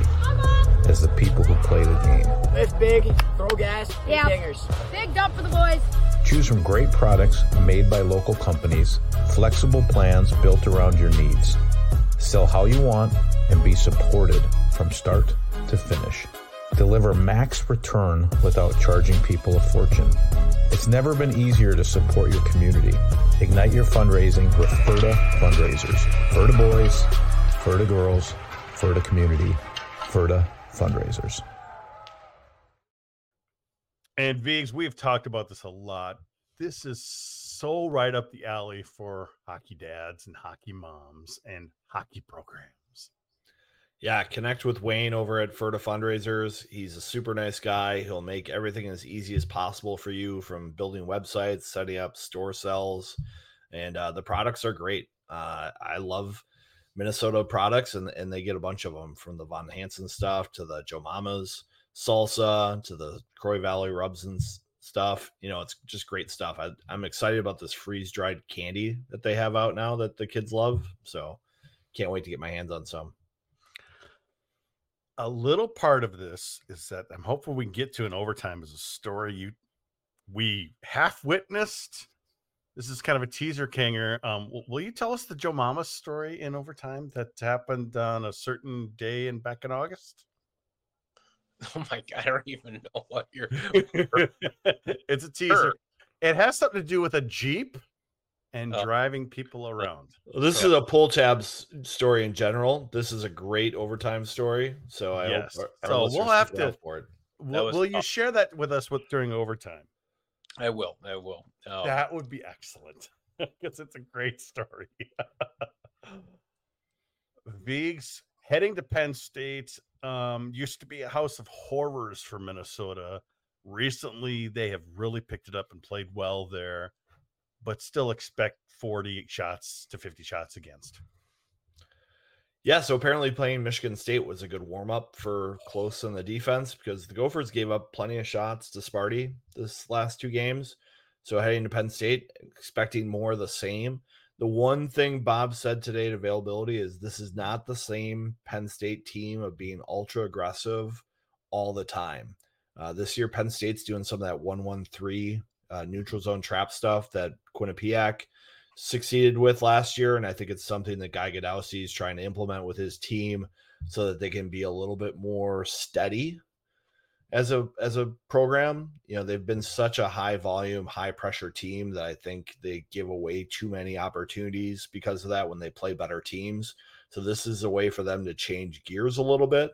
as the people who play the game. Lift big, throw gas, big Yeah. dingers. Big dump for the boys. Choose from great products made by local companies, flexible plans built around your needs. Sell how you want and be supported from start to finish. Deliver max return without charging people a fortune. It's never been easier to support your community. Ignite your fundraising with Ferda fundraisers. Ferda boys, Ferda girls, Ferda community, Ferda fundraisers. And Viggs, we've talked about this a lot. This is so right up the alley for hockey dads and hockey moms and hockey programs. Yeah, connect with Wayne over at Ferda Fundraisers. He's a super nice guy. He'll make everything as easy as possible for you from building websites, setting up store cells, and uh, the products are great. Uh, I love Minnesota products, and and they get a bunch of them from the Von Hanson stuff to the Joe Mama's salsa to the Croy Valley rubs and stuff. You know, it's just great stuff. I, I'm excited about this freeze dried candy that they have out now that the kids love. So can't wait to get my hands on some. a little part of this is that I'm hopeful we can get to an overtime as a story you we half witnessed. This is kind of a teaser, Kinger. Um, will you tell us the Joe Mama story in overtime that happened on a certain day in back in August? Oh my god, I don't even know what you're. it's a teaser. Sure. It has something to do with a Jeep and Oh. driving people around. Well, This So- is a pull tabs story in general. This is a great overtime story. So I Yes. hope our- our So we'll have to- for it. Will, will you tough. share that with us with during overtime? I will. I will. Um, That would be excellent because it's a great story. Vigs heading to Penn State um, used to be a house of horrors for Minnesota. Recently, they have really picked it up and played well there, but still expect 40 shots to 50 shots against. Yeah, so apparently playing Michigan State was a good warm up for close in the defense because the Gophers gave up plenty of shots to Sparty this last two games. So heading to Penn State, expecting more of the same. The one thing Bob said today at availability is this is not the same Penn State team of being ultra aggressive all the time. Uh, this year, Penn State's doing some of that one-one-three uh, neutral zone trap stuff that Quinnipiac succeeded with last year, and I think it's something that Guy Gadowsky is trying to implement with his team so that they can be a little bit more steady as a as a program. You know, they've been such a high volume, high pressure team that I think they give away too many opportunities because of that when they play better teams. So this is a way for them to change gears a little bit.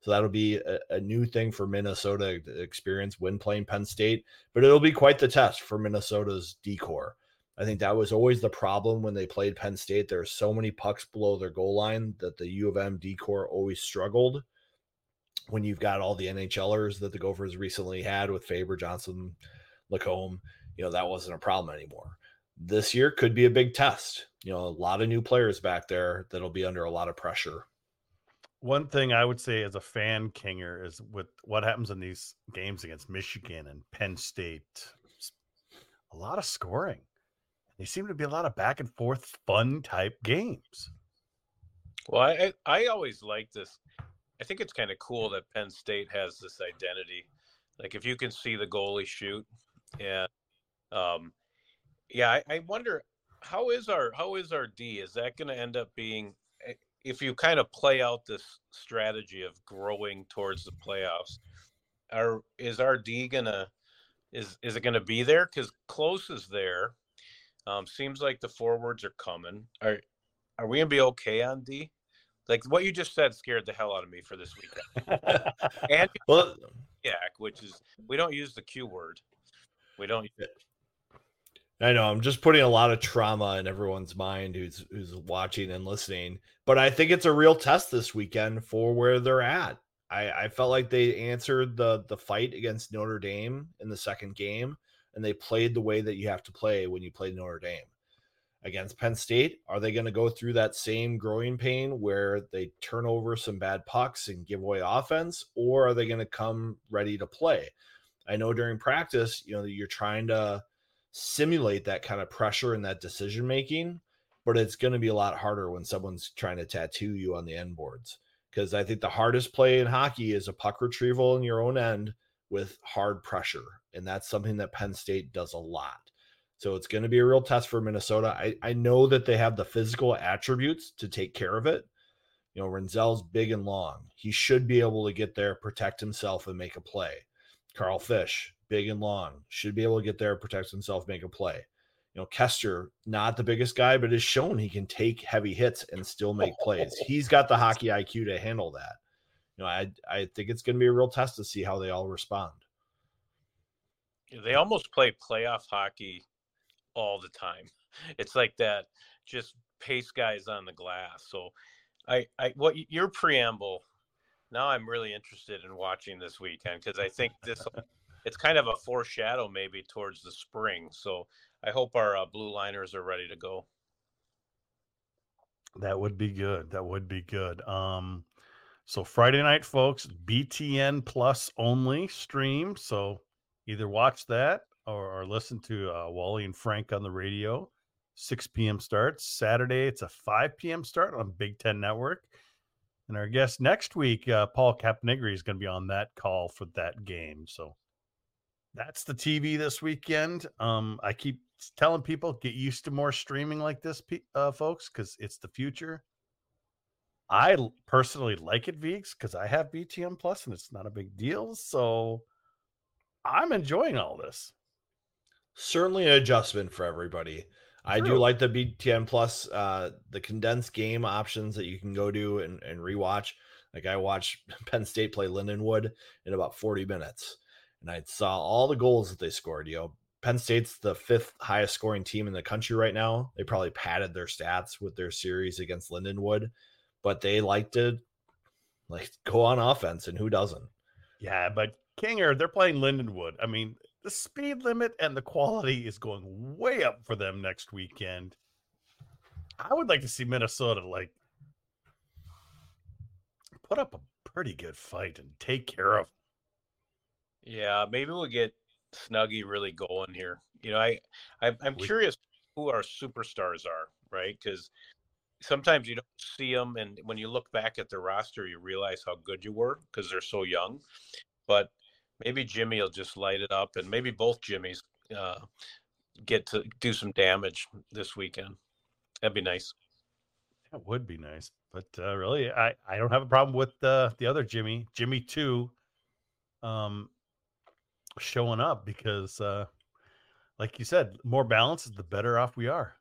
So that'll be a, a new thing for Minnesota to experience when playing Penn State, but it'll be quite the test for Minnesota's D corps. I think that was always the problem when they played Penn State. There are so many pucks below their goal line that the U of M D corps always struggled. When you've got all the NHLers that the Gophers recently had with Faber, Johnson, Lacombe, you know, that wasn't a problem anymore. This year could be a big test. You know, a lot of new players back there that'll be under a lot of pressure. One thing I would say as a fan, Kinger, is with what happens in these games against Michigan and Penn State, a lot of scoring. They seem to be a lot of back and forth, fun type games. Well, I I always like this. I think it's kind of cool that Penn State has this identity. Like if you can see the goalie shoot, and um, yeah, I, I wonder how is our how is our D? Is that going to end up being eh, if you kind of play out this strategy of growing towards the playoffs? Are is our D gonna is is it gonna be there? Because close is there. Um, seems like the forwards are coming. Are are we gonna be okay on D? Like what you just said scared the hell out of me for this weekend. and Well, Yak, which is we don't use the Q word. We don't. I know I'm just putting a lot of trauma in everyone's mind who's who's watching and listening, but I think it's a real test this weekend for where they're at. I, I felt like they answered the the fight against Notre Dame in the second game, and they played the way that you have to play when you play Notre Dame. Against Penn State, are they going to go through that same growing pain where they turn over some bad pucks and give away offense, or are they going to come ready to play? I know during practice, you know, you're trying to simulate that kind of pressure and that decision making, but it's going to be a lot harder when someone's trying to tattoo you on the end boards. Because I think the hardest play in hockey is a puck retrieval in your own end with hard pressure. And that's something that Penn State does a lot. So it's going to be a real test for Minnesota. I, I know that they have the physical attributes to take care of it. You know, Rinzel's big and long. He should be able to get there, protect himself, and make a play. Carl Fish, big and long, should be able to get there, protect himself, make a play. You know, Koster, not the biggest guy, but has shown he can take heavy hits and still make plays. He's got the hockey IQ to handle that. You know, I I think it's going to be a real test to see how they all respond. They almost play playoff hockey all the time. It's like that, just pace guys on the glass. So, I, I, what your preamble. Now I'm really interested in watching this weekend because I think this, it's kind of a foreshadow maybe towards the spring. So I hope our uh, blue liners are ready to go. That would be good. That would be good. Um, so Friday night, folks, BTN Plus only stream. So either watch that or, or listen to uh, Wally and Frank on the radio. 6 p.m. starts. Saturday, it's a 5 p.m. start on Big Ten Network. And our guest next week, uh, Paul Capnegri, is going to be on that call for that game. So that's the TV this weekend. Um, I keep telling people get used to more streaming like this, uh, folks, because it's the future. I personally like it, Veeks, because I have BTN Plus and it's not a big deal. So I'm enjoying all this. Certainly an adjustment for everybody. True. I do like the BTN Plus, uh, the condensed game options that you can go to and, and rewatch. Like I watched Penn State play Lindenwood in about 40 minutes, and I saw all the goals that they scored. You know, Penn State's the fifth highest scoring team in the country right now. They probably padded their stats with their series against Lindenwood, but they like to like go on offense, and who doesn't? Yeah, but Kinger, they're playing Lindenwood. I mean, the speed limit and the quality is going way up for them next weekend. I would like to see Minnesota like put up a pretty good fight and take care of. Them. Yeah, maybe we'll get Snuggy really going here. You know, I, I am curious who our superstars are, right? Because sometimes you don't see them, and when you look back at the roster, you realize how good you were because they're so young. But maybe Jimmy will just light it up, and maybe both Jimmys uh, get to do some damage this weekend. That'd be nice. That would be nice, but uh, really, I I don't have a problem with the the other Jimmy, Jimmy two, um, showing up because, uh, like you said, more balance is the better off we are.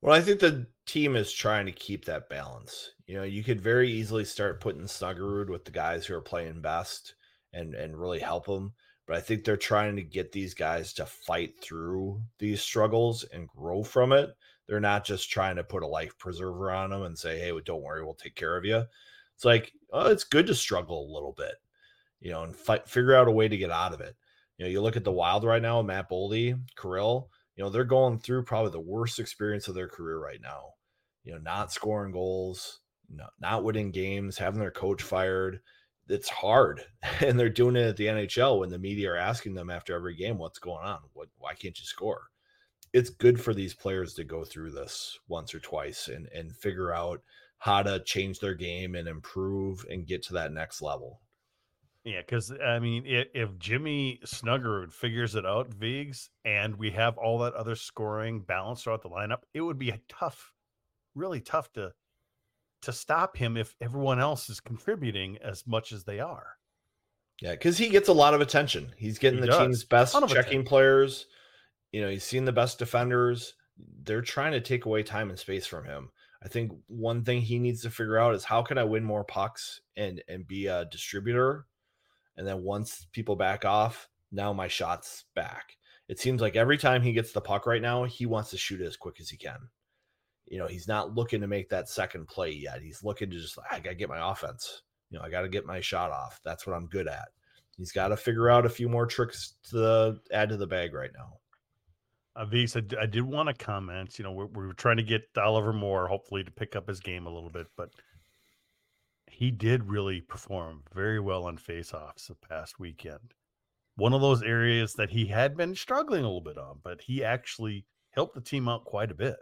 Well, I think the team is trying to keep that balance. You know, you could very easily start putting Snuggerud with the guys who are playing best and and really help them. But I think they're trying to get these guys to fight through these struggles and grow from it. They're not just trying to put a life preserver on them and say, "Hey, well, don't worry, we'll take care of you." It's like, oh, it's good to struggle a little bit, you know, and figure out a way to get out of it. You know, you look at the Wild right now, Matt Boldy, Kirill. You know, they're going through probably the worst experience of their career right now. You know, not scoring goals, not winning games, having their coach fired it's hard and they're doing it at the NHL when the media are asking them after every game what's going on? What why can't you score? It's good for these players to go through this once or twice and and figure out how to change their game and improve and get to that next level. Yeah because i mean if, if jimmy snuggerud figures it out vigs and we have all that other scoring balance throughout the lineup it would be a tough really tough to to stop him if everyone else is contributing as much as they are. Yeah, because he gets a lot of attention. He's getting he the does. team's best checking attention. players. You know, he's seen the best defenders. They're trying to take away time and space from him. I think one thing he needs to figure out is how can I win more pucks and and be a distributor. And then once people back off, now my shot's back. It seems like every time he gets the puck right now, he wants to shoot it as quick as he can you know, he's not looking to make that second play yet. He's looking to just, I got to get my offense. You know, I got to get my shot off. That's what I'm good at. He's got to figure out a few more tricks to add to the bag right now. Avis, I, I did want to comment. You know, we're, we're trying to get Oliver Moore, hopefully, to pick up his game a little bit, but he did really perform very well on faceoffs the past weekend. One of those areas that he had been struggling a little bit on, but he actually helped the team out quite a bit.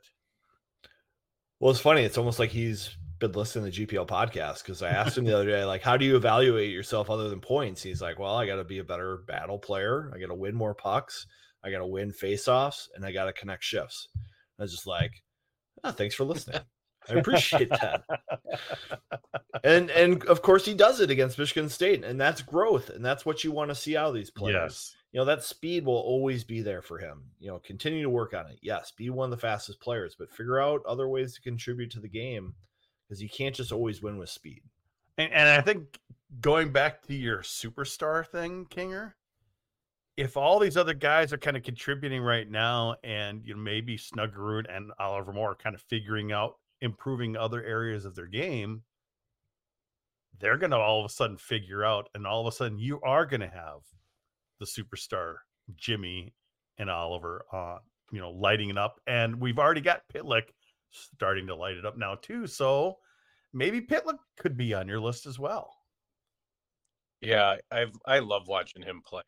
Well, it's funny. It's almost like he's been listening to the GPL podcast because I asked him the other day, like, how do you evaluate yourself other than points? He's like, well, I got to be a better battle player. I got to win more pucks. I got to win faceoffs, and I got to connect shifts. I was just like, oh, thanks for listening. I appreciate that. and and of course he does it against Michigan State, and that's growth, and that's what you want to see out of these players. Yes you know that speed will always be there for him you know continue to work on it. Yes be one of the fastest players but figure out other ways to contribute to the game because you can't just always win with speed. And, and, i think going back to your superstar thing kinger if all these other guys are kind of contributing right now and you know maybe snuggerud and oliver moore are kind of figuring out improving other areas of their game they're going to all of a sudden figure out and all of a sudden you are going to have the superstar Jimmy and Oliver, uh, you know, lighting it up. And we've already got Pitlick starting to light it up now too. So maybe Pitlick could be on your list as well. Yeah, I've I love watching him play.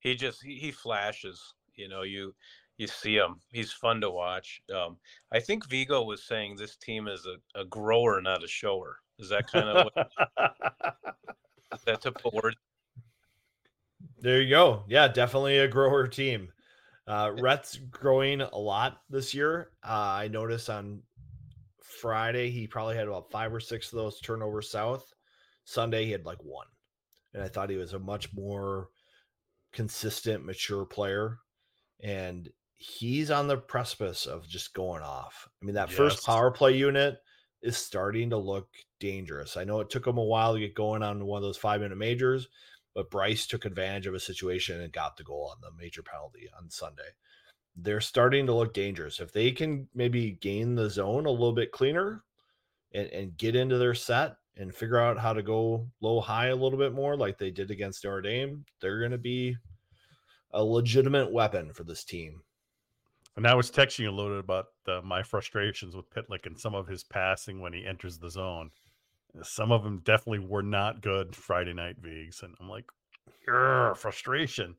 He just he, he flashes. You know, you you see him. He's fun to watch. Um, I think Vigo was saying this team is a, a grower, not a shower. Is that kind of what, is that to put words? There you go. Yeah, definitely a grower team. Uh, Rhett's growing a lot this year. Uh, I noticed on Friday he probably had about five or six of those turnovers south. Sunday he had like one, and I thought he was a much more consistent, mature player. And he's on the precipice of just going off. I mean, that Yes. first power play unit is starting to look dangerous. I know it took him a while to get going on one of those five minute majors, but Bryce took advantage of a situation and got the goal on the major penalty on Sunday. They're starting to look dangerous. If they can maybe gain the zone a little bit cleaner and, and get into their set and figure out how to go low high a little bit more like they did against Notre Dame, they're going to be a legitimate weapon for this team. And I was texting you a little bit about uh, my frustrations with Pitlick and some of his passing when he enters the zone. Some of them definitely were not good Friday night Vigs, and I'm like, "Grr, frustration.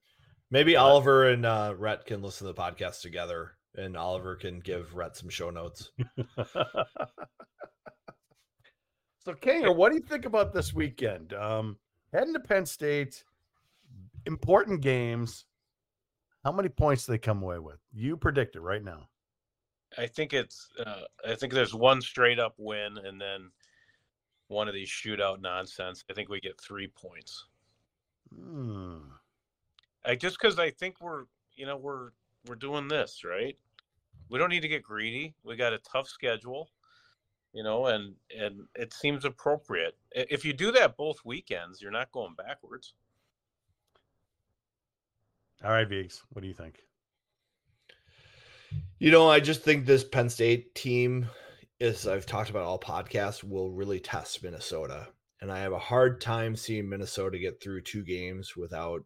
Maybe Oliver and uh, Rhett can listen to the podcast together, and Oliver can give Rhett some show notes. so, Kinger, what do you think about this weekend? Um, heading to Penn State, important games. How many points do they come away with? You predict it right now. I think it's uh, I think there's one straight up win and then one of these shootout nonsense. I think we get three points. Hmm. I just because I think we're you know we're we're doing this right. We don't need to get greedy. We got a tough schedule, you know, and and it seems appropriate. If you do that both weekends, you're not going backwards. All right, Vigs, what do you think? You know, I just think this Penn State team, as I've talked about all podcasts, will really test Minnesota. And I have a hard time seeing Minnesota get through two games without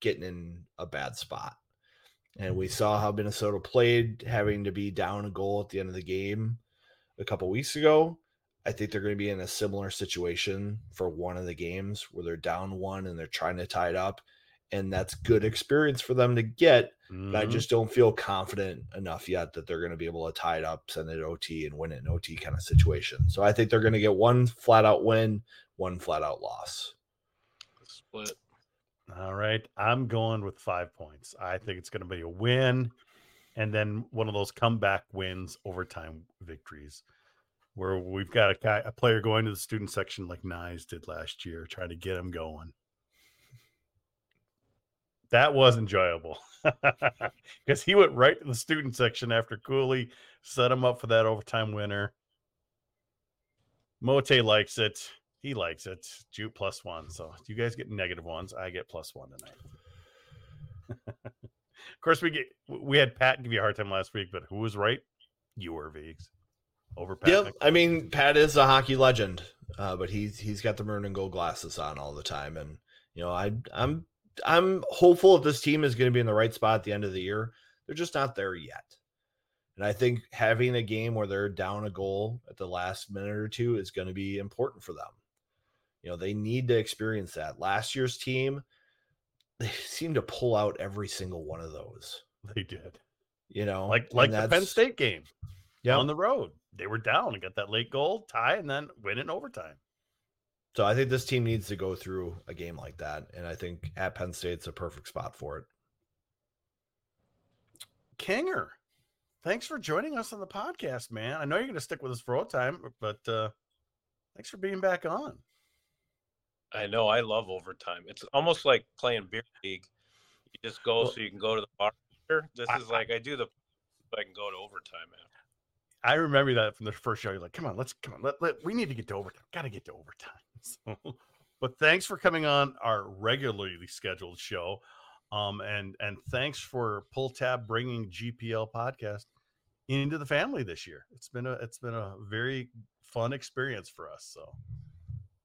getting in a bad spot. And we mm-hmm. saw how Minnesota played, having to be down a goal at the end of the game a couple weeks ago. I think they're going to be in a similar situation for one of the games where they're down one and they're trying to tie it up. And that's good experience for them to get but I Mhm. just don't feel confident enough yet that they're going to be able to tie it up, send it OT, and win it in OT kind of situation. So I think they're going to get one flat out win, one flat out loss. Split. All right. I'm going with five points. I think it's going to be a win and then one of those comeback wins, overtime victories, where we've got a, guy, a player going to the student section like Knies did last year, trying to get him going. That was enjoyable because he went right to the student section after Cooley set him up for that overtime winner. Mote likes it. He likes it. Jute plus one. So you guys get negative ones. I get plus one tonight. of course, we get we had Pat give you a hard time last week, but who was right? You were Vigs over Pat. Yep. I mean, Pat is a hockey legend, uh, but he's he's got the maroon and gold glasses on all the time, and you know, I I'm I'm hopeful that this team is going to be in the right spot at the end of the year. They're just not there yet. And I think having a game where they're down a goal at the last minute or two is going to be important for them. You know, they need to experience that. Last year's team, they seem to pull out every single one of those. They did You know, like like the Penn State game Yeah. on the road. They were down and got that late goal tie, and then win in overtime. So I think this team needs to go through a game like that, and I think at Penn State's a perfect spot for it. Kinger, thanks for joining us on the podcast, man. I know you're going to stick with us for all time, but uh, thanks for being back on. I know. I love overtime. It's almost like playing beer league. You just go Well- so you can go to the bar. This I- is like I do the. so I can go to overtime after. I remember that from the first show. You're like, "Come on, let's come on. Let, let we need to get to overtime. Got to get to overtime." So, but thanks for coming on our regularly scheduled show, um, and and thanks for Pulltab bringing GPL podcast into the family this year. It's been a it's been a very fun experience for us. So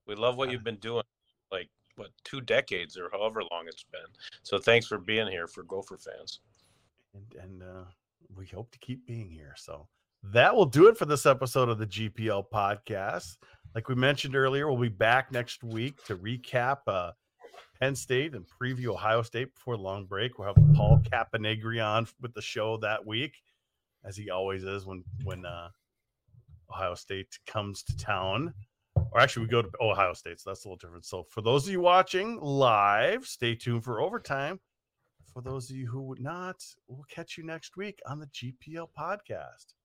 We love what you've been doing, like what two decades or however long it's been. So thanks for being here for Gopher fans. and and uh, we hope to keep being here. So that will do it for this episode of the GPL podcast. Like we mentioned earlier, we'll be back next week to recap uh, Penn State and preview Ohio State before long break. We'll have Paul Caponegri on with the show that week, as he always is when when uh, Ohio State comes to town. Or actually, we go to Ohio State, so that's a little different. So, for those of you watching live, stay tuned for overtime. For those of you who would not, we'll catch you next week on the GPL podcast.